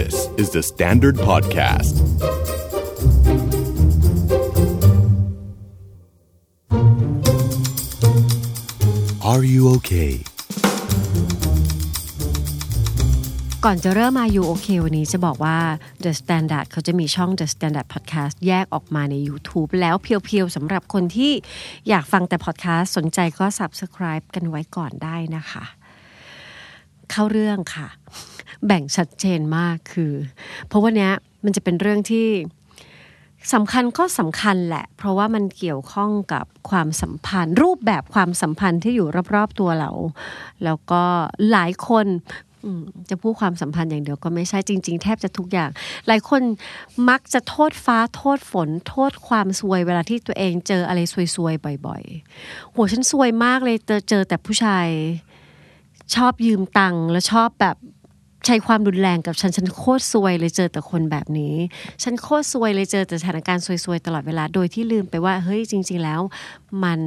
This is the Standard Podcast. Are you okay? ก่อนจะเริ่มมาอยู่โอเควันนี้จะบอกว่า The Standard เขาจะมีช่อง The Standard Podcast แยกออกมาใน YouTube แล้วเพียวๆสำหรับคนที่อยากฟังแต่ podcast สนใจก็ Subscribe กันไว้ก่อนได้นะคะ เข้าเรื่องค่ะ แบ่งชัดเจนมากคือ เพราะวันนี้มันจะเป็นเรื่องที่สำคัญก็สำคัญแหละ เพราะว่ามันเกี่ยวข้องกับความสัมพันธ์ รูปแบบความสัมพันธ์ที่อยู่รอบๆตัวเรา แล้วก็หลายคนจะพูดความสัมพันธ์อย่างเดียวก็ไม่ใช่จริง ๆ แทบจะทุกอย่าง หลายคนมักจะโทษฟ้าโทษฝน โทษความซวยเวลาที่ตัวเองเจออะไรซวยๆบ่อยๆโหฉันซวยมากเลยเจอเจอแต่ผู้ชายชอบยืมตังค์แล้วชอบแบบ ใช้ความรุนแรงกับฉัน ฉันโคตรซวยเลยเจอแต่คนแบบนี้ ฉันโคตรซวยเลยเจอแต่สถานการณ์ซวยๆตลอดเวลาโดยที่ลืมไปว่าเฮ้ยจริง ๆ แล้ว มัน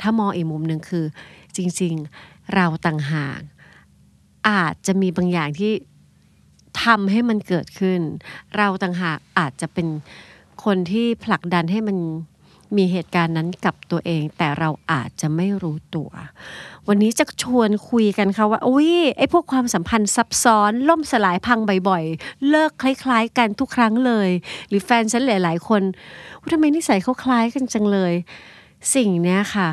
ถ้ามองอีกมุมหนึ่งคือ จริง ๆ เราต่างหากอาจจะมีบางอย่างที่ทำให้มันเกิดขึ้น เราต่างหากอาจจะเป็นคนที่ผลักดันให้มัน มีเหตุการณ์นั้นกับตัวเอง แต่เราอาจจะไม่รู้ตัว วันนี้จะชวนคุยกันค่ะว่าอุ้ยไอ้พวกความสัมพันธ์ซับซ้อน ล่มสลายพังบ่อยๆ เลิกคล้ายๆ กันทุกครั้งเลย หรือแฟนฉันหลายๆ คนว่าทำไมนิสัยเขาคล้ายกันจังเลย สิ่งเนี้ยค่ะ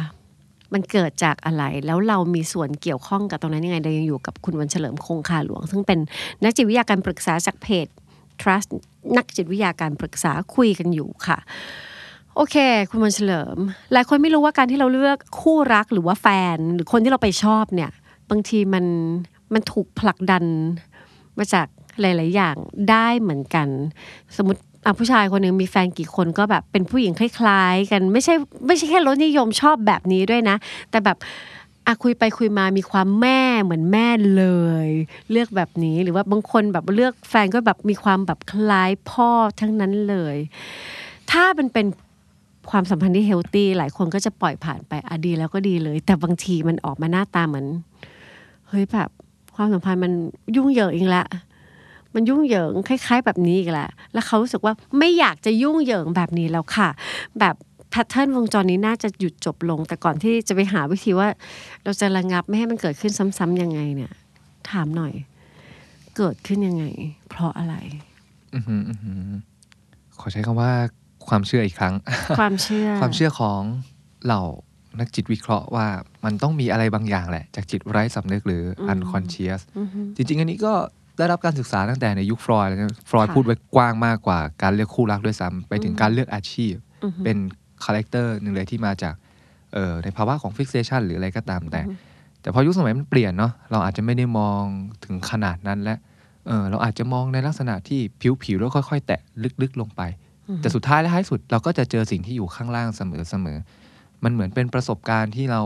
มันเกิดจากอะไรแล้วเรามีส่วนเกี่ยวข้องกับตรงนั้นยังไงเรายังอยู่กับคุณวันเฉลิมคงคาหลวง ซึ่งเป็นนักจิตวิทยาการปรึกษาจากเพจ trust นักจิตวิทยาการปรึกษาคุยกันอยู่ค่ะ โอเค คุณวันเฉลิม หลายคนไม่รู้ว่าการที่เราเลือกคู่รักหรือว่าแฟน หรือคนที่เราไปชอบเนี่ย บางทีมันมันถูกผลักดันมาจากหลาย ๆ อย่างได้เหมือนกัน สมมติอะผู้ชายคนหนึ่งมีแฟนกี่คนก็แบบเป็นผู้หญิงคล้าย ๆ กันไม่ใช่ไม่ใช่แค่รสนิยมชอบแบบนี้ด้วยนะ แต่แบบอะคุยไปคุยมามีความแม่เหมือนแม่เลย เลือกแบบนี้หรือว่าบางคนแบบเลือกแฟนก็แบบมีความแบบคล้ายพ่อทั้งนั้นเลย ถ้ามันเป็น ความสัมพันธ์ที่เฮลตี้หลายคนก็จะปล่อยผ่านไปอดีแล้วก็ดีเลย แต่บางทีมันออกมาหน้าตาเหมือนเฮ้ยแบบความสัมพันธ์มันยุ่งเหยิงอีกล้วมันยุ่งเหยิงคล้าย ๆ แบบนี้อีกแล้วแล้วเขารู้สึกว่าไม่อยากจะยุ่งเหยิงแบบนี้แล้วค่ะ แบบแพทเทิร์นวงจรนี้น่าจะหยุดจบลง แต่ก่อนที่จะไปหาวิธีว่า เราจะระงับไม่ให้มันเกิดขึ้นซ้ำๆยังไงเนี่ย ถามหน่อย เกิดขึ้นยังไง เพราะอะไร อือหืออือหือขอใช้คำว่า ความเชื่ออีกครั้ง ความเชื่อ ความเชื่อของเหล่านักจิตวิเคราะห์ว่ามันต้องมีอะไรบางอย่างแหละ จากจิตไร้สำนึกหรือ unconscious อือฮึจริง ๆ อันนี้ก็ได้รับการศึกษาตั้งแต่ในยุคฟรอยด์แล้วนะฟรอยด์ค่ะพูดไว้กว้างมากกว่าการเลือกคู่รักด้วยซ้ำไปถึงการเลือกอาชีพอือฮึเป็น character หนึ่งเลยที่มาจากเอ่อในภาวะของ fixation หรืออะไรก็ตามแต่ แต่พอยุคสมัยมันเปลี่ยนเนาะเราอาจจะไม่ได้มองถึงขนาดนั้นและเออเราอาจจะมองในลักษณะที่ผิวๆแล้วค่อย ๆ แตะลึกๆลงไป แต่สุดท้ายและท้ายสุดเราก็จะเจอสิ่งที่อยู่ข้างล่างเสมอๆมันเหมือนเป็นประสบการณ์ที่เรา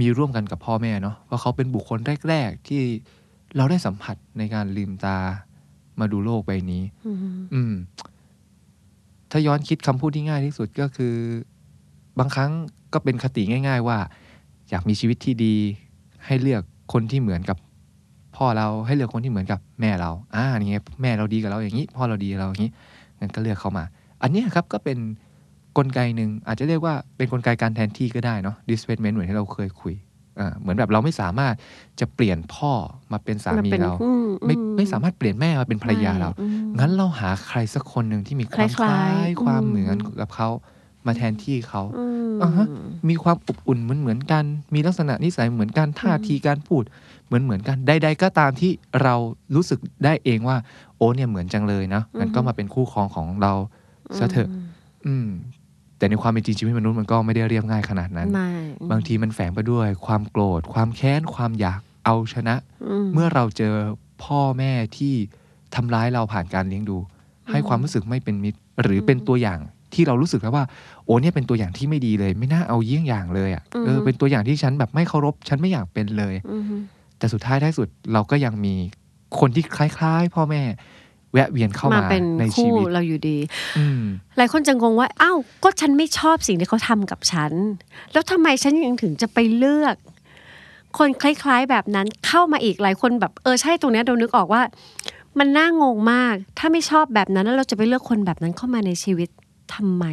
มีร่วมกันกับพ่อแม่เนาะเพราะเขาเป็นบุคคลแรก ๆ ที่เราได้สัมผัสในการลืมตามาดูโลกใบนี้อือฮึอืม ถ้าย้อนคิดคำพูดที่ง่ายที่สุดก็คือ บางครั้งก็เป็นคติง่าย ๆ ว่า อยากมีชีวิตที่ดี ให้เลือกคนที่เหมือนกับพ่อเราให้เลือกคนที่เหมือนกับแม่เรา อ่านี่ไงแม่เราดีกับเราอย่างนี้ พ่อเราดีกับเราอย่างนี้งั้นก็เลือกเขามา อันเนี้ยครับก็เป็นกลไกหนึ่งอาจจะเรียกว่าเป็นกลไกการแทนที่ก็ได้เนาะ displacement เหมือนที่เราเคยคุยอ่าเหมือนแบบเราไม่สามารถจะเปลี่ยนพ่อมาเป็นสามีนป็นเราอืไม่อืไม่สามารถเปลี่ยนแม่มาเป็นภรรยาเราอืมงั้นเราหาใครสักคนหนึ่งที่มีความคคล้าล้ายยๆความอืมเหมือนกับเขามาแทนที่เขาอืมอ่าฮะมีความอบอุ่นเหมือนเหมือนกัน มีลักษณะนิสัยเหมือนกันท่าทีการพูด เหมือนเหมือนกันใดๆก็ตามที่เรารู้สึกได้เองว่า โอ้เนี่ยเหมือนจังเลยนะงั้นก็มาเป็นคู่ครองของเรา ซะเถอะ อืม แต่ในความเป็นจริงชีวิตมนุษย์มันก็ไม่ได้เรียบง่ายขนาดนั้นไม่บางทีมันแฝงไปด้วย ความโกรธ ความแค้น ความอยากเอาชนะ เมื่อเราเจอพ่อแม่ที่ทำร้ายเราผ่านการเลี้ยงดู ให้ความรู้สึกไม่เป็นมิตร หรือเป็นตัวอย่างที่เรารู้สึกแล้วว่า โอ้เนี่ยเป็นตัวอย่างที่ไม่ดีเลย ไม่น่าเอาเยี่ยงอย่างเลยอะเออเป็นตัวอย่างที่ฉันแบบไม่เคารพ ฉันไม่อยากเป็นเลยอืมแต่สุดท้ายท้ายสุดเราก็ยังมีคนที่คล้าย ๆ พ่อแม่ แวะเวียนเข้ามามาเป็นในชีคู่วิตเราอยู่ดีอืมหลายคนจะงงว่าอ้าวก็ฉันไม่ชอบสิ่งที่เขาทำกับฉัน แล้วทำไมฉันยังถึงจะไปเลือก คนคล้ายๆแบบนั้นเข้ามาอีกหลายคนแบบเออใช่ตรงเนี้ยเรานึกออกว่า มันน่างงมาก ถ้าไม่ชอบแบบนั้นแล้วเราจะไปเลือกคนแบบนั้นเข้ามาในชีวิตทำไม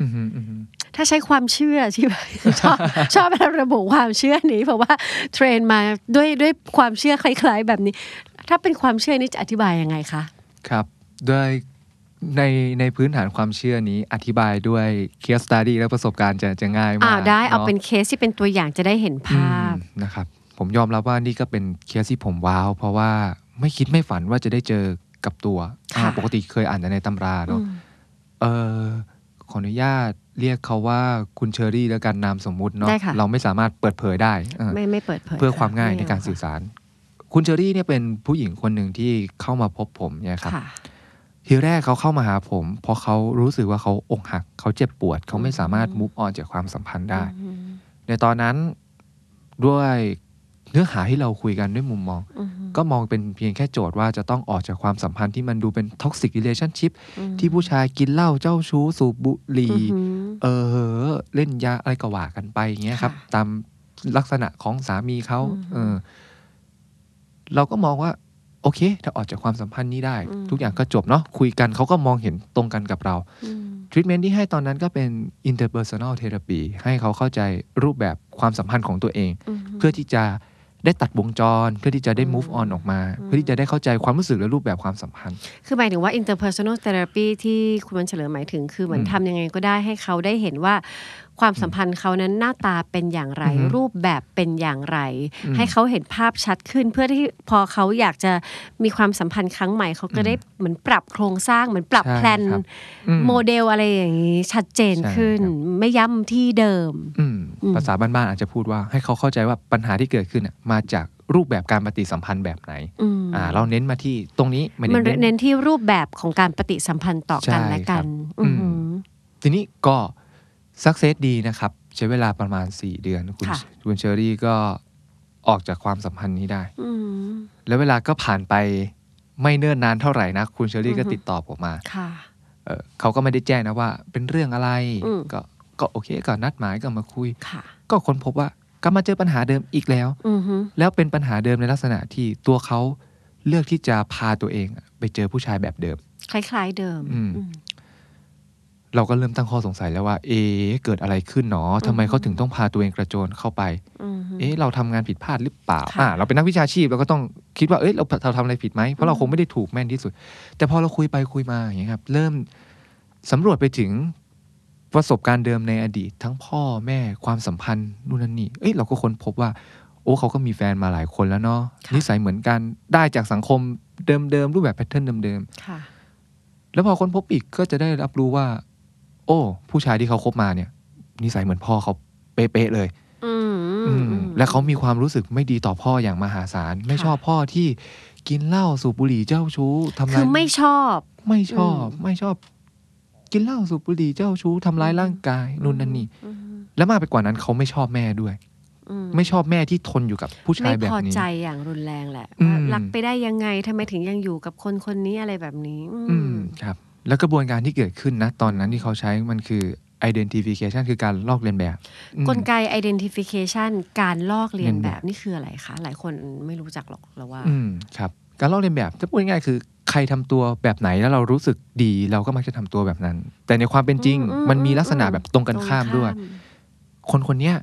อืมฮึอืมฮึถ้าใช้ความเชื่อใช่ไหมชอบชอบระบุความเชื่อนี้เพราะว่าเทรนมาด้วยด้วยความเชื่อคล้าย ๆ แบบนี้ ถ้าเป็นความเชื่อนี้จะอธิบายยังไงคะ ครับด้วยในในพื้นฐานความเชื่อนี้อธิบายด้วย case study และประสบการณ์จะจะง่ายมากอ่าได้เอาะเป็นเคสที่เป็นตัวอย่างจะได้เห็นภาพอืมนะครับ ผมยอมรับว่านี่ก็เป็นเคสที่ผมว้าว เพราะว่าไม่คิดไม่ฝันว่าจะได้เจอกับตัวค่ะอ่าปกติเคยอ่านแต่ในตำราเนาะอืมเออขออนุญาตเรียกเขาว่าคุณเชอรี่แล้วกันนามสมมุติเนาะได้ค่ะเราไม่สามารถเปิดเผยได้เออไม่ไม่เปิดเผย เพื่อความง่ายในการสื่อสาร คุณเชอรี่เนี่ยเป็นผู้หญิงคนหนึ่งที่เข้ามาพบผมเนี่ยครับค่ะทีแรกเขาเข้ามาหาผม เพราะเขารู้สึกว่าเขาอกหัก เขาเจ็บปวด เขาไม่สามารถ move on จากความสัมพันธ์ได้อืมในตอนนั้นด้วยเนื้อหาที่เราคุยกันด้วยมุมมองอืมก็มองเป็นเพียงแค่โจทย์ว่าจะต้องออกจากความสัมพันธ์ที่มันดูเป็น toxic relationship อืมที่ผู้ชายกินเหล้าเจ้าชู้ สูบบุหรี่อืมเออเล่นยาอะไรก็ว่ากันไปอย่างเงี้ยครับค่ะตามลักษณะของสามีเขาอืมเออ เราก็มองว่าโอเค ถ้าออกจากความสัมพันธ์นี้ได้อืมทุกอย่างก็จบเนาะคุยกันเขาก็มองเห็นตรงกันกับเราอืมทรีทเมนต์ที่ให้ตอนนั้นก็เป็น interpersonal therapy ให้เขาเข้าใจรูปแบบความสัมพันธ์ของตัวเองอืมเพื่อที่จะได้ตัดวงจร เพื่อที่จะได้อืม move on ออกมาอืมเพื่อที่จะได้เข้าใจความรู้สึกและรูปแบบความสัมพันธ์ คือหมายถึงว่า interpersonal therapy ที่คุณวันเฉลิมหมายถึง คือเหมือนอืมทำยังไงก็ได้ให้เขาได้เห็นว่า ความสัมพันธ์เขานั้นหน้าตาเป็นอย่างไรอือฮึรูปแบบเป็นอย่างไรอืมให้เขาเห็นภาพชัดขึ้น เพื่อที่พอเขาอยากจะมีความสัมพันธ์ครั้งใหม่เขาก็ได้เหมือนปรับโครงสร้างเหมือนปรับใช่แพลนครับอืมโมเดลอะไรอย่างนี้ชัดเจนใช่ขึ้นครับไม่ย้ำที่เดิมอืมอืมภาษาบ้านๆอาจจะพูดว่าให้เขาเข้าใจว่าปัญหาที่เกิดขึ้นน่ะมาจากรูปแบบการปฏิสัมพันธ์แบบไหนอืมอ่า เราเน้นมาที่ตรงนี้ไม่ได้มันเน้นเน้นที่รูปแบบของการปฏิสัมพันธ์ต่อกันใช่และกันครับอือหือทีนี้ก็ สักเซสดีนะครับ ใช้เวลาประมาณ 4 เดือน คุณค่ะ คุณเชอรี่ก็ออกจากความสัมพันธ์นี้ได้ อืม แล้วเวลาก็ผ่านไปไม่เนิ่นนานเท่าไหร่นะคุณเชอรี่ก็อือฮึ ติดต่อผมมา ค่ะ เออเขาก็ไม่ได้แจ้งนะว่าเป็นเรื่องอะไรอืม ก็ก็โอเคก็นัดหมายก็มาคุย ค่ะ ก็ค้นพบว่าก็มาเจอปัญหาเดิมอีกแล้ว อือหือแล้วเป็นปัญหาเดิมในลักษณะที่ตัวเขาเลือกที่จะพาตัวเอง ไปเจอผู้ชายแบบเดิม คล้าย ๆ เดิมอืม อืม เราก็เริ่มตั้งข้อสงสัยแล้วว่า เอ๊ะเกิดอะไรขึ้นหนอทำไมเขาถึงต้องพาตัวเองกระโจนเข้าไปอือหือเอ๊ะเราทำงานผิดพลาดหรือเปล่าค่ะอ่าเราเป็นนักวิชาชีพเราก็ต้องคิดว่าเอ้ยเราเราทำอะไรผิดไหมเพราะเราคงไม่ได้ถูกแม่นที่สุด แต่พอเราคุยไปคุยมาอย่างเงี้ยครับ เริ่มสำรวจไปถึงประสบการณ์เดิมในอดีต ทั้งพ่อแม่ความสัมพันธ์นู่นนั่นนี่เอ้ยเราก็ค้นพบว่า โอ้เขาก็มีแฟนมาหลายคนแล้วเนาะค่ะนิสัยเหมือนกันได้จากสังคมเดิมๆรูปแบบแพทเทิร์นเดิมค่ะๆแล้วพอค้นพบอีกก็จะได้รับรู้ว่าโอ้ ผู้ชายที่เขาคบมาเนี่ย นิสัยเหมือนพ่อเขาเป๊ะๆเลย อืมอืมอืมและเขามีความรู้สึกไม่ดีต่อพ่ออย่างมหาศาล ไม่ค่ะชอบพ่อที่กินเหล้าสูบบุหรี่เจ้าชู้ทำคืร้ายอไม่ชอบ ไม่ชอบอืมไม่ชอบ กินเหล้าสูบบุหรี่เจ้าชู้ทำร้ายร่างกายนู่นนั่นนี่อืมและมากไปกว่านั้นเขาไม่ชอบแม่ด้วยอืมไม่ชอบแม่ที่ทนอยู่กับผู้ชาไม่ยแบบพอนี้ใจอย่างรุนแรงแหละอืมว่ารักไปได้ยังไงทำไมถึงยังอยู่กับคนคนนี้อะไรแบบนี้ อืมครับ แล้วกระบวนการที่เกิดขึ้นนะตอนนั้นที่เขาใช้มันคือ identification คือการลอกเลียนแบบอืมกลไก identification การลอกเลียนเลียนแบแบบบนี่คืออะไรคะ หลายคนไม่รู้จักหรอกเราว่า อืมครับ การลอกเลียนแบบจะพูดง่ายๆคือใครทำตัวแบบไหนแล้วเรารู้สึกดีเราก็มักจะทำตัวแบบนั้น แต่ในความเป็นจริงอืมมันมีอืมลักษณะอืมแบบตรงกันข้ามด้วย คนคนเนี้ย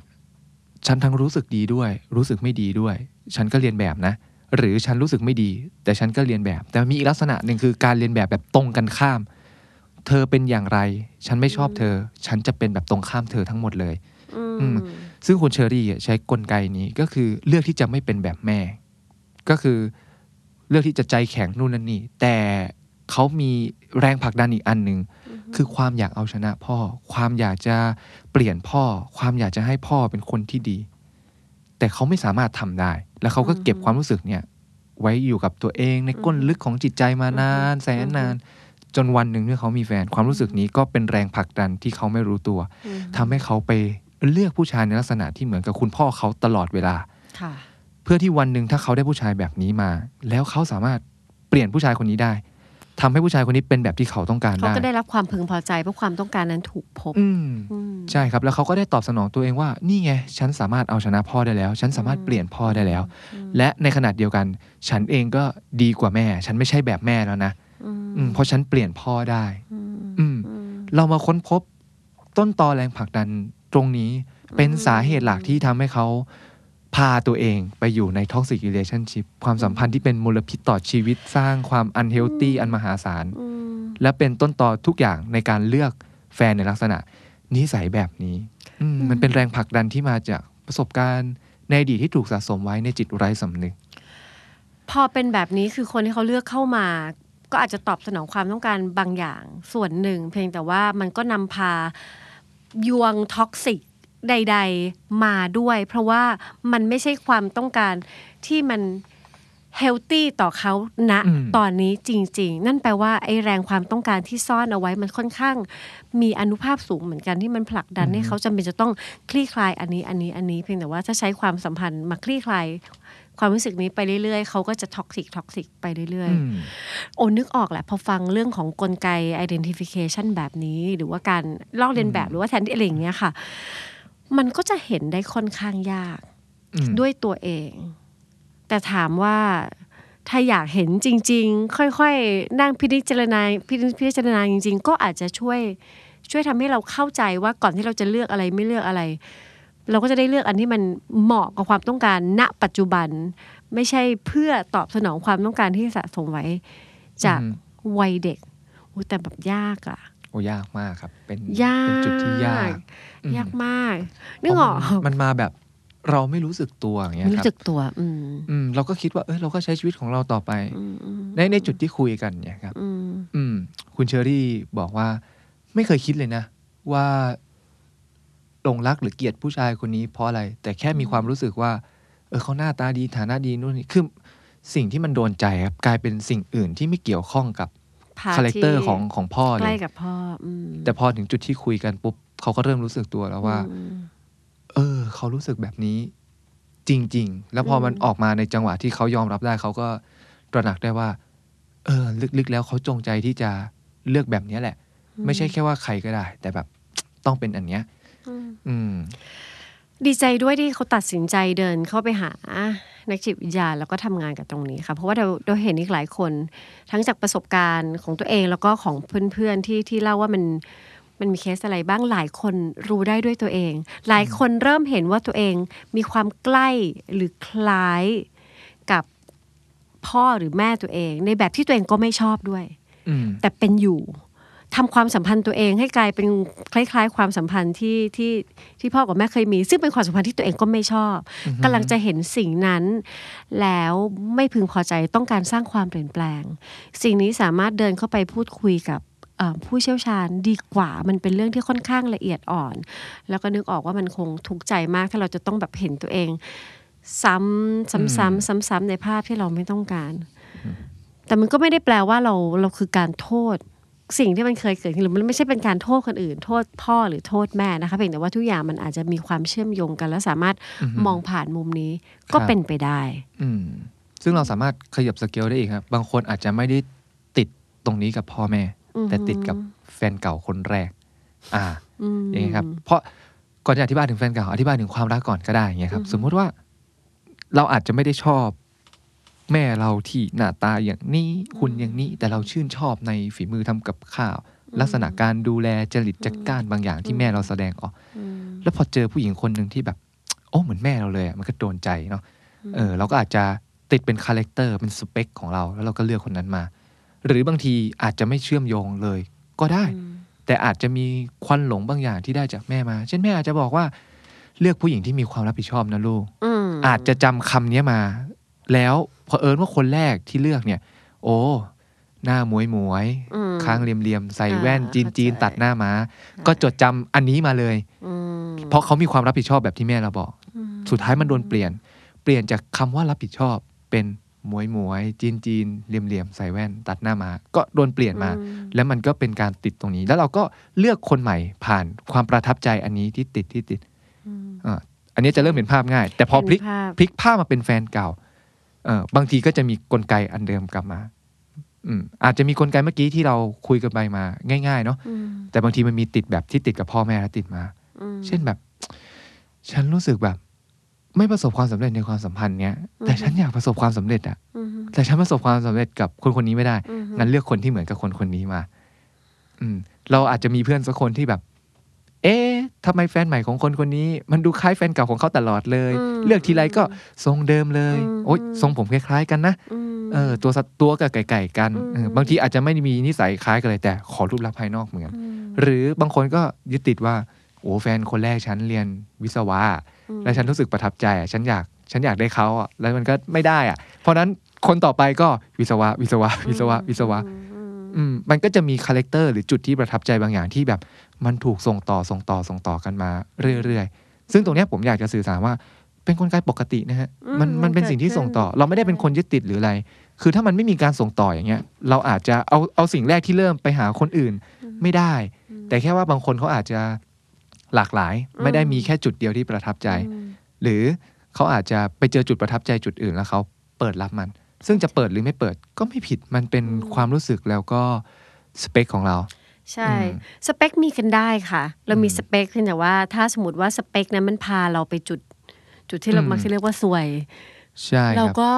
ฉันทั้งรู้สึกดีด้วย รู้สึกไม่ดีด้วย ฉันก็เรียนแบบนะ หรือฉันรู้สึกไม่ดี แต่ฉันก็เรียนแบบ แต่มีอีกลักษณะหนึ่งคือการเรียนแบบแบบตรงกันข้าม เธอเป็นอย่างไร ฉันไม่ชอบเธอ ฉันจะเป็นแบบตรงข้ามเธอทั้งหมดเลย อืมอืมซึ่งคุณเชอรี่อะใช้กลไกนี้ก็คือเลือกที่จะไม่เป็นแบบแม่ ก็คือเลือกที่จะใจแข็งนู่นนั่นนี่ แต่เขามีแรงผลักดันอีกอันหนึ่งคือความอยากเอาชนะพ่อ ความอยากจะเปลี่ยนพ่อ ความอยากจะให้พ่อเป็นคนที่ดี แต่เขาไม่สามารถทำได้ แล้วเขาก็เก็บความรู้สึกเนี่ย ไว้อยู่กับตัวเองในก้นลึกของจิตใจมานานแสนนาน จนวันหนึ่งเมื่อเขามีแฟนความรู้สึกนี้ก็เป็นแรงผลักดันที่เขาไม่รู้ตัวอืมทำให้เขาไปเลือกผู้ชายในลักษณะที่เหมือนกับคุณพ่อเขาตลอดเวลาค่ะเพื่อที่วันหนึ่งถ้าเขาได้ผู้ชายแบบนี้มา แล้วเขาสามารถเปลี่ยนผู้ชายคนนี้ได้ ทำให้ผู้ชายคนนี้เป็นแบบที่เขาต้องการเขาได้ก็ได้รับความพึงพอใจเพราะความต้องการนั้นถูกพบอืมอืมใช่ครับ แล้วเขาก็ได้ตอบสนองตัวเองว่า นี่ไง ฉันสามารถเอาชนะพ่อได้แล้ว ฉันสามารถเปลี่ยนพ่อได้แล้ว และในขณะเดียวกัน ฉันเองก็ดีกว่าแม่ ฉันไม่ใช่แบบแม่แล้วนะอืมเพราะฉันเปลี่ยนพ่อได้ อืมเรามาค้นพบต้นตอแรงผลักดันตรงนี้เป็นสาเหตุหลักที่ทำให้เขา พาตัวเองไปอยู่ใน toxic relationship ความสัมพันธ์ที่เป็นมลพิษต่อชีวิตสร้างความ unhealthy อันมหาศาลอืมและเป็นต้นตอทุกอย่างในการเลือกแฟนในลักษณะ นิสัยแบบนี้อืมมันเป็นแรงผลักดันที่มาจากประสบการณ์ในอดีตที่ถูกสะสมไว้ในจิตไร้สำนึก พอเป็นแบบนี้คือคนที่เขาเลือกเข้ามา ก็อาจจะตอบสนองความต้องการบางอย่างส่วนหนึ่ง เพียงแต่ว่ามันก็นำพาวง toxic ใด ๆมาด้วย เพราะว่ามันไม่ใช่ความต้องการที่มัน healthy ต่อเขาณอืมตอนนี้จริง ๆ นั่นแปลว่าไอ้แรงความต้องการที่ซ่อนเอาไว้มันค่อนข้าง มีอานุภาพสูงเหมือนกันที่มันผลักดันให้เขาจำเป็นจะต้องคลี่คลายอันนี้อันนี้อันนี้เพียงแต่ว่าถ้าใช้ความสัมพันธ์มาคลี่คลายความรู้สึกนี้ไปเรื่อยๆ เขาก็จะ toxic toxic ไปเรื่อยอืๆมโอ้นึกออกแหละ พอฟังเรื่องของกลไก identification แบบนี้ หรือว่าการลอกเลียนแบบหรือว่าแทนที่อะไรอย่างเงี้ยค่ะ มันก็จะเห็นได้ค่อนข้างยากอืมด้วยตัวเอง แต่ถามว่าถ้าอยากเห็นจริง ๆ ค่อยๆ นั่งพิจารณาพิพิจารณาจริง ๆ ก็อาจจะช่วยช่วยทำให้เราเข้าใจว่าก่อนที่เราจะเลือกอะไรไม่เลือกอะไร เราก็จะได้เลือกอันที่มันเหมาะกับความต้องการณปัจจุบัน ไม่ใช่เพื่อตอบสนองความต้องการที่สะสมไว้จากอืมวัยเด็กอุ๊ยแต่แบบยากอะ โอ้ยากมากครับ เป็นยากเป็นจุดที่ยากอืมยากมากนึกออกเพราะมันมันมาแบบเราไม่รู้สึกตัวอย่างเงี้ยไม่ครัรู้บสึกตัว อืมอืมเราก็คิดว่าเออเราก็ใช้ชีวิตของเราต่อไปอืมอืมในในจุดที่คุยกันเนี่ยครับอืมอืมคุณเชอรี่บอกว่า ไม่เคยคิดเลยนะ ว่าหลงรักหรือเกลียดผู้ชายคนนี้เพราะอะไร แต่แค่มีความรู้สึกว่า เออเขาหน้าตาดีฐานะดีนู่นนี่คือสิ่งที่มันโดนใจครับกลายเป็นสิ่งอื่นที่ไม่เกี่ยวข้องกับพา character ที่ของของพ่อใกเลล้ยกับพ่ออืมแต่พอถึงจุดที่คุยกันปุ๊บเขาก็เริ่มรู้สึกตัวแล้วว่าอืมเออ เขารู้สึกแบบนี้ จริง ๆ แล้วพอมันอืมออกมาในจังหวะที่เขายอมรับได้เขาก็ตระหนักได้ว่า เออ ลึกๆแล้วเขาจงใจที่จะเลือกแบบเนี้ยแหละ ไม่ใช่แค่ว่าใครก็ได้ แต่แบบต้องเป็นอันเนี้ย อืมอืมดีใจด้วยที่เขาตัดสินใจเดินเข้าไปหา นักจิตวิทยาแล้วก็ทำงานกับตรงนี้ค่ะ เพราะว่าเราเราเห็นอีกหลายคน ทั้งจากประสบการณ์ของตัวเองแล้วก็ของเพื่อนๆที่ที่เล่าว่ามันมันมีเคสอะไรบ้างหลายคนรู้ได้ด้วยตัวเอง หลายคนเริ่มเห็นว่าตัวเองมีความใกล้หรือคล้ายกับพ่อหรือแม่ตัวเอง ในแบบที่ตัวเองก็ไม่ชอบด้วยอืมแต่เป็นอยู่ ทำความสัมพันธ์ตัวเองให้กลายเป็นคล้าย ๆ ความสัมพันธ์ที่ที่ที่พ่อกับแม่เคยมี ซึ่งเป็นความสัมพันธ์ที่ตัวเองก็ไม่ชอบกำลังจะเห็นสิ่งนั้น แล้วไม่พึงพอใจต้องการสร้างความเปลี่ยนแปลง สิ่งนี้สามารถเดินเข้าไปพูดคุยกับเอ่อผู้เชี่ยวชาญดีกว่ามันเป็นเรื่องที่ค่อนข้างละเอียดอ่อน แล้วก็นึกออกว่ามันคงทุกข์ใจมากถ้าเราจะต้องแบบเห็นตัวเอง ซ้ำซ้ำซ้ำซ้ำซ้ำในภาพที่เราไม่ต้องการ แต่มันก็ไม่ได้แปลว่าเราเราคือการโทษ สิ่งที่มันเคยเกิดขึ้นหรือมันไม่ใช่เป็นการโทษคนอื่น โทษพ่อหรือโทษแม่นะคะเพียงแต่ว่าทุกอย่างมันอาจจะมีความเชื่อมโยงกัน และสามารถมองผ่านมุมนี้ก็ครับเป็นไปได้ อืมซึ่งเราสามารถขยับสเกลได้อีกครับ บางคนอาจจะไม่ได้ติดตรงนี้กับพ่อแม่อือฮึแต่ติดกับแฟนเก่าคนแรก อ่าอืมอย่างเงี้ยครับ เพราะก่อนจะอธิบายถึงแฟนเก่าอธิบายถึงความรักก่อนก็ได้อย่างเงี้ยครับ สมมุติว่าเราอาจจะไม่ได้ชอบ แม่เราที่หน้าตาอย่างนี้คุณอย่างนี้แต่เราชื่นชอบในฝีมือทำกับข้าว ลักษณะการดูแลจริตจะก้านบางอย่างที่แม่เราแสดงออกอืมแล้วพอเจอผู้หญิงคนหนึ่งที่แบบ โอ้เหมือนแม่เราเลยอะมันก็โดนใจเนาะเออเราก็อาจจะติดเป็น character เป็นสเปคของเรา แล้วเราก็เลือกคนนั้นมา หรือบางทีอาจจะไม่เชื่อมโยงเลย ก็ได้ แต่อาจจะมีควันหลงบางอย่างที่ได้จากแม่มา เช่นแม่อาจจะบอกว่า เลือกผู้หญิงที่มีความรับผิดชอบนะลูกอืมอาจจะจำคำนี้มา แล้ว เผอิญว่าคนแรกที่เลือกเนี่ย โอ้ หน้าหมวยหมวยๆอืมค้างเหลี่ยมๆใส่อ่าแว่นจีนจีนเข้าใจตัดหน้าม้าก็จดจำอันนี้มาเลยอืมเพราะเขามีความรับผิดชอบแบบที่แม่เราบอกอืมสุดท้ายมันโดนเปลี่ยน เปลี่ยนจากคำว่ารับผิดชอบเป็นหมวยหมวยจีนจีนเหลี่ยมเหลี่ยมๆใส่แว่น ตัดหน้ามา ก็โดนเปลี่ยนมา แล้วมันก็เป็นการติดตรงนี้ แล้วเราก็เลือกคนใหม่ผ่านความประทับใจอันนี้ที่ติดที่ติดอืมอ่าอันนี้จะเริ่มเห็นภาพง่าย แต่พอพลิกเห็นภาพพลิกภาพมาเป็นแฟนเก่าเออ บางทีก็จะมีกลไกอันเดิมกลับมาออืมอาจจะมีกลไกเมื่อกี้ที่เราคุยกันไปมา ง่าย ๆ เนาะอืมแต่บางทีมันมีติดแบบที่ติดกับพ่อแม่แล้วติดมาอืมเช่นแบบ ฉันรู้สึกแบบ ไม่ประสบความสำเร็จในความสัมพันธ์เนี้ยแต่ฉันอยากประสบความสำเร็จอะอืมแต่ฉันประสบความสำเร็จกับคนคนนี้ไม่ได้อืมงั้นเลือกคนที่เหมือนกับคนคนนี้มา อืม เราอาจจะมีเพื่อนสักคนที่แบบ เอ๊ะทำไมแฟนใหม่ของคนคนนี้ มันดูคล้ายแฟนเก่าของเขาตลอดเลยอืมเลือกทีไรก็ทรงเดิมเลยอืมโอ๊ยทรงผมคล้าย ๆ กันนะอืมเออตัวสัตว์ตัวกับไก่ๆกันอืมเออบางทีอาจจะไม่ได้มีนิสัยคล้ายกันเลย แต่ขอรูปลักษณ์ภายนอกเหมือนอืมหรือบางคนก็ยึดติดว่าโอ้แฟนคนแรกฉันเรียนวิศวะอืมแล้วฉันรู้สึกประทับใจอะฉันอยากฉันอยากได้เขาอะแล้วมันก็ไม่ได้อะ เพราะฉะนั้นคนต่อไปก็วิศวะ วิศวะ วิศวะวิศวะ อืมอืมมันก็จะมีคาแรคเตอร์หรือจุดที่ประทับใจบางอย่างที่แบบมันถูกส่งต่อส่งต่อส่งต่อกันมาเรื่อยๆ ซึ่งตรงเนี้ยผมอยากจะสื่อสารว่าเป็นกลไกปกตินะฮะอืมมันมันเป็นสิ่งที่ส่งต่อ เราไม่ได้เป็นคนยึดติดหรืออะไร คือถ้ามันไม่มีการส่งต่ออย่างเงี้ย เราอาจจะเอาเอาสิ่งแรกที่เริ่มไปหาคนอื่นไม่ได้ แต่แค่ว่าบางคนเขาอาจจะหลากหลาย ไม่ได้มีแค่จุดเดียวที่ประทับใจอืมหรือเขาอาจจะไปเจอจุดประทับใจจุดอื่นแล้วเขาเปิดรับมัน ซึ่งจะเปิดหรือไม่เปิดก็ไม่ผิดมันเป็นความรู้สึกแล้วก็สเปคของเรา ใช่อืมสเปคมีกันได้ค่ะ เรามีอืมสเปคเพียงแต่ว่าถ้าสมมติว่าสเปคนั้นมันพาเราไปจุด จุดที่เราอืมมักจะเรียกว่าสวยใช่คเรารับก็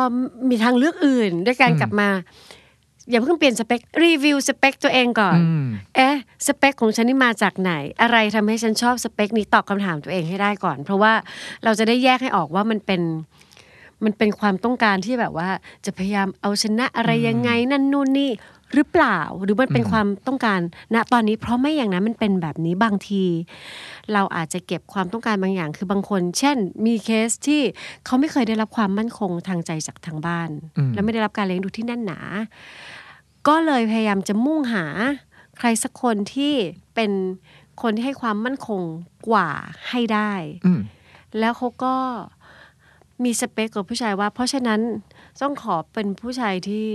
มีทางเลือกอื่นด้วยการอืมกลับมา อย่าเพิ่งเปลี่ยนสเปครีวิวสเปคตัวเองก่อนอืมเอ๊ะสเปคของฉันนี่มาจากไหน อะไรทำให้ฉันชอบสเปคนี้ตอบคำถามตัวเองให้ได้ก่อน เพราะว่าเราจะได้แยกให้ออกว่ามันเป็น มันเป็นความต้องการที่แบบว่า จะพยายามเอาชนะอะไรยังไงนั่นนู่นนี่หรือเปล่าหรือมันเป็นอืมความต้องการณตอนนี้เพราะไม่อย่างนั้นมันเป็นแบบนี้บางที เราอาจจะเก็บความต้องการบางอย่าง คือบางคน เช่น มีเคสที่เขาไม่เคยได้รับความมั่นคงทางใจจากทางบ้านอืมและไม่ได้รับการเลี้ยงดูที่แน่นหนา ก็เลยพยายามจะมุ่งหาใครสักคนที่เป็นคนที่ให้ความมั่นคงกว่าให้ได้อืมแล้วเขาก็ มีสเปคกับผู้ชายว่า เพราะฉะนั้นต้องขอเป็นผู้ชายที่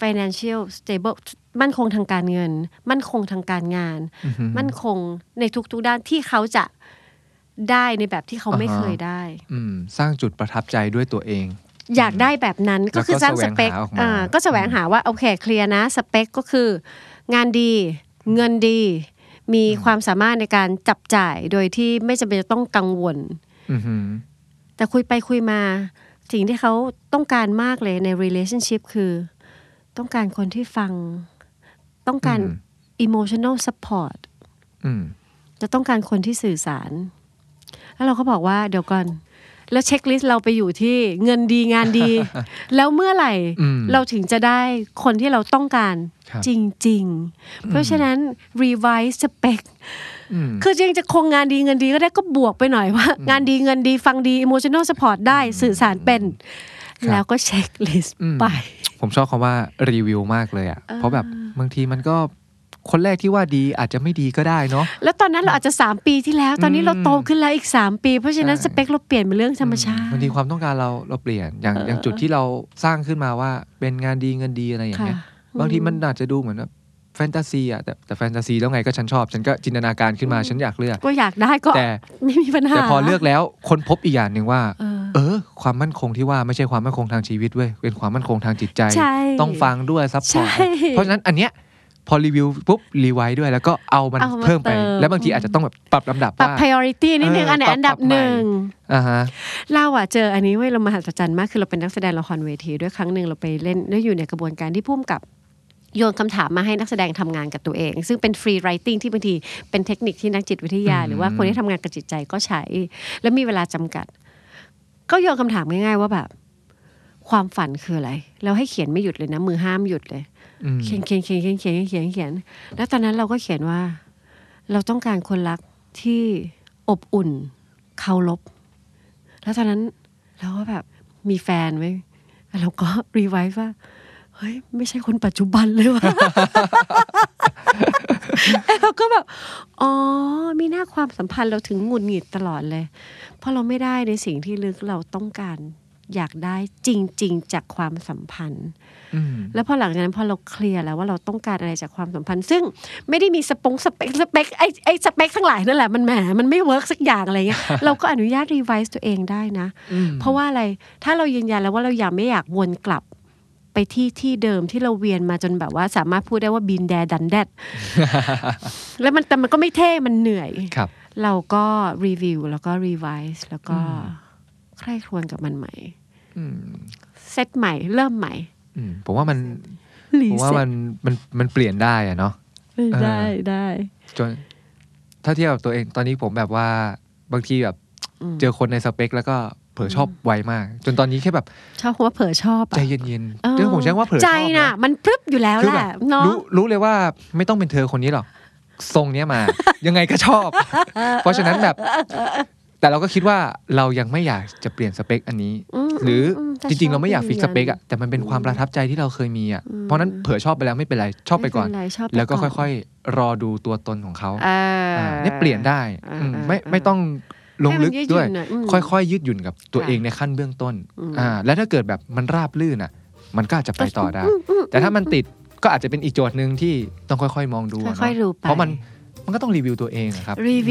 financial stable มั่นคงทางการเงิน มั่นคงทางการงานอือหือมั่นคงในทุกๆด้านที่เขาจะได้ในแบบที่เขาไม่อ่าฮะเคยได้ อืมสร้างจุดประทับใจด้วยตัวเอง อยากได้แบบนั้นแล้วก็ก็คือสร้างสเปคแสวงหาออกมาอ่าก็แสวงหาว่าโอเคเคลียร์นะ สเปคก็คือ งานดีเงินดี มีความสามารถในการจับจ่ายโดยที่ไม่จำเป็นจะต้องกังวลอือหือ แต่คุยไปคุยมา สิ่งที่เขาต้องการมากเลยใน relationship คือ ต้องการคนที่ฟัง ต้องการอืม emotional support อืมจะต้องการคนที่สื่อสาร แล้วเราก็บอกว่าเดี๋ยวก่อน แล้วเช็คลิสต์เราไปอยู่ที่เงินดีงานดี แล้วเมื่อไหร่อืมเราถึงจะได้คนที่เราต้องการครับจริง ๆ เพราะฉะนั้น revise spec อืมคือจริงจะคงงานดีเงินดีก็ได้ก็บวกไปหน่อยว่า งานดีเงินดีฟังดี emotional support ได้สื่อสารเป็นครับแล้วก็เช็คลิสต์อืมไป ผมชอบคำว่ารีวิวมากเลยอะเพราะแบบบางทีมันก็ คนแรกที่ว่าดีอาจจะไม่ดีก็ได้เนาะแล้วตอนนั้นเราอาจจะ 3 ปีที่แล้ว ตอนนี้เราโตขึ้นแล้วอีก 3 ปี เพราะฉะนั้นใช่สเปคเราเปลี่ยนเป็นเรื่องธรรมชาติบางทีความต้องการเราเราเปลี่ยนอย่างอย่างจุดที่เราสร้างขึ้นมาว่าเป็นงานดีเงินดีอะไรอย่างเงี้ยค่ะบางทีมันอาจจะดูเหมือนแบบแฟนตาซีอะแต่แต่แฟนตาซีแล้วไงก็ฉันชอบ ฉันก็จินตนาการขึ้นมาฉันอยากเลือก ก็อยากได้ก็แต่ไม่มีปัญหาแต่พอเลือกแล้วคนพบอีกอย่างหนึ่งว่า เออเออความมั่นคงที่ว่าไม่ใช่ความมั่นคงทางชีวิตเว้ยเป็นความมั่นคงทางจิตใจใช่ต้องฟังด้วย support ใช่เพราะฉะนั้นอันเนี้ย พอรีวิวปุ๊บรีไวซ์ด้วย แล้วก็เอามันเอามาเพิ่มไปเติมแล้วบางทีอาจจะต้องแบบปรับลำดับปรับว่า priority นิดนึงเอออันไหนปรับอันดับปรับใหม่หนึ่งอ่าฮะเราอะเจออันนี้เว้ยเรามหัศจรรย์มากคือเราเป็นนักแสดงละครเวทีด้วยครั้งหนึ่งเราไปเล่นแล้วอยู่ในกระบวนการที่พุ่มกับโยนคำถามมาให้นักแสดงทำงานกับตัวเอง ซึ่งเป็นฟรีไรติงที่บางทีเป็นเทคนิคที่นักจิตวิทยาอืมหรือว่าคนที่ทำงานกับจิตใจก็ใช้ แล้วมีเวลาจำกัด ก็โยนคำถามง่าย ๆ ว่าแบบ ความฝันคืออะไรแล้วให้เขียนไม่หยุดเลยนะ มือห้ามหยุดเลยอืม เขียนเขียนเขียนเขียนเขียนเขียนเขียนแล้วตอนนั้นเราก็เขียนว่า เราต้องการคนรักที่อบอุ่นเคารพแล้วตอนนั้นเราก็แบบมีแฟนไว้เราก็รีไวซ์ว่าเฮ้ยไม่ใช่คนปัจจุบันเลยว่ะเราก็แบบอ๋อมีหน้าความสัมพันธ์เราถึงหงุดหงิดตลอดเลย เพราะเราไม่ได้ในสิ่งที่ลึกเราต้องการ อยากได้จริง ๆ จากความสัมพันธ์อืมแล้วพอหลังจากนั้นพอเราเคลียร์แล้วว่าเราต้องการอะไรจากความสัมพันธ์ ซึ่งไม่ได้มีสปงสเปคสเปคไอไอสเปคทั้งหลายนั่นแหละมันแหมมันไม่ work สักอย่างอะไรเงี้ยเราก็อนุญาต revise ตัวเองได้นะอืมเพราะว่าอะไรถ้าเรายืนยันแล้วว่าเราอยากไม่อยากวนกลับไปที่ที่เดิมที่เราเวียนมาจนแบบว่าสามารถพูดได้ว่า been there done thatแล้วมันแต่มันก็ไม่เท่มันเหนื่อยครับเราก็รีวิวแล้วก็รีไวซ์แล้วก็ ใคร่ครวญกับมันใหม่อืมเซตใหม่ เริ่มใหม่อืมผมว่ามันรีผมว่าเซ็มัตนมันมันเปลี่ยนได้อะเนาะได้ได้จนถ้าเทียบกับตัวเองตอนนี้ผมแบบว่าบางทีแบบอืมเจอคนในสเปค แล้วก็เผลอชอบไวมาก จนตอนนี้แค่แบบ ชอบคำว่าเผลอชอบอะใจเย็นเออๆเรื่องผมใช้คำว่าเผลอชอบใจน่ะ มันพรึบอยู่แล้วคือแหแบละบเนาะรู้รู้เลยว่าไม่ต้องเป็นเธอคนนี้หรอกทรงเนี้ยมา ยังไงก็ชอบ เพราะฉะนั้นแบบ แต่เราก็คิดว่าเรายังไม่อยากจะเปลี่ยนสเปคอันนี้มหรืออมแต่จริง ๆ เราไม่อยากชบฟิกสเปคอะแต่มันเป็นความประทับใจที่เราเคยมีอะเพราะนั้นเผลอชอบไปแล้วไม่เป็นไรชอบไปก่อนม่เรชอบไปแล้วก็อนค่อยๆ รอดูตัวตนของเขาเอออ่าเนี่ยเปลี่ยนได้อ่าอืมอ่าไม่อ่าไม่ต้องลงลึกให้มันด้วยยืดหยุ่นหน่อยอืมค่อยๆ ยืดหยุ่นกับตัวค่ะเองในขั้นเบื้องต้นอืมอ่าแล้วถ้าเกิดแบบมันราบลื่นอะมันก็อาจจะไปต่อได้ แต่ถ้ามันติดก็อาจจะเป็นอีกโจทย์หนึ่งที่ต้องค่อยๆ มองดูอะเนาะค่อยๆดูไปเพราะมันมันก็ต้องรีวิวตัวเองอะครับ re view